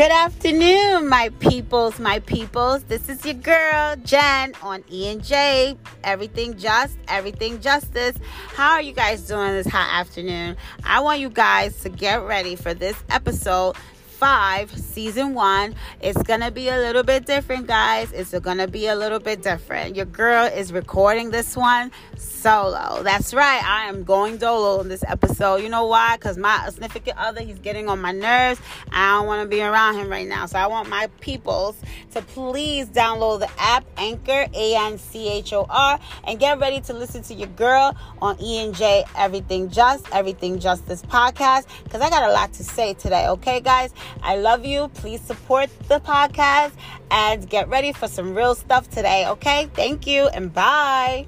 Good afternoon, my peoples, my peoples. This is your girl, Jen, on E and J. Everything just, everything justice. How are you guys doing this hot afternoon? I want you guys to get ready for this episode 5, season 1. It's going to be a little bit different, guys. It's going to be a little bit different. Your girl is recording this one solo. That's right. I am going dolo in this episode. You know why? Because my significant other, he's getting on my nerves. I don't want to be around him right now. So I want my peoples to please download the app Anchor, A N C H O R, and get ready to listen to your girl on E and J Everything Just, Everything Justice podcast. Because I got a lot to say today. Okay, guys? I love you. Please support the podcast and get ready for some real stuff today. Okay? Thank you and bye.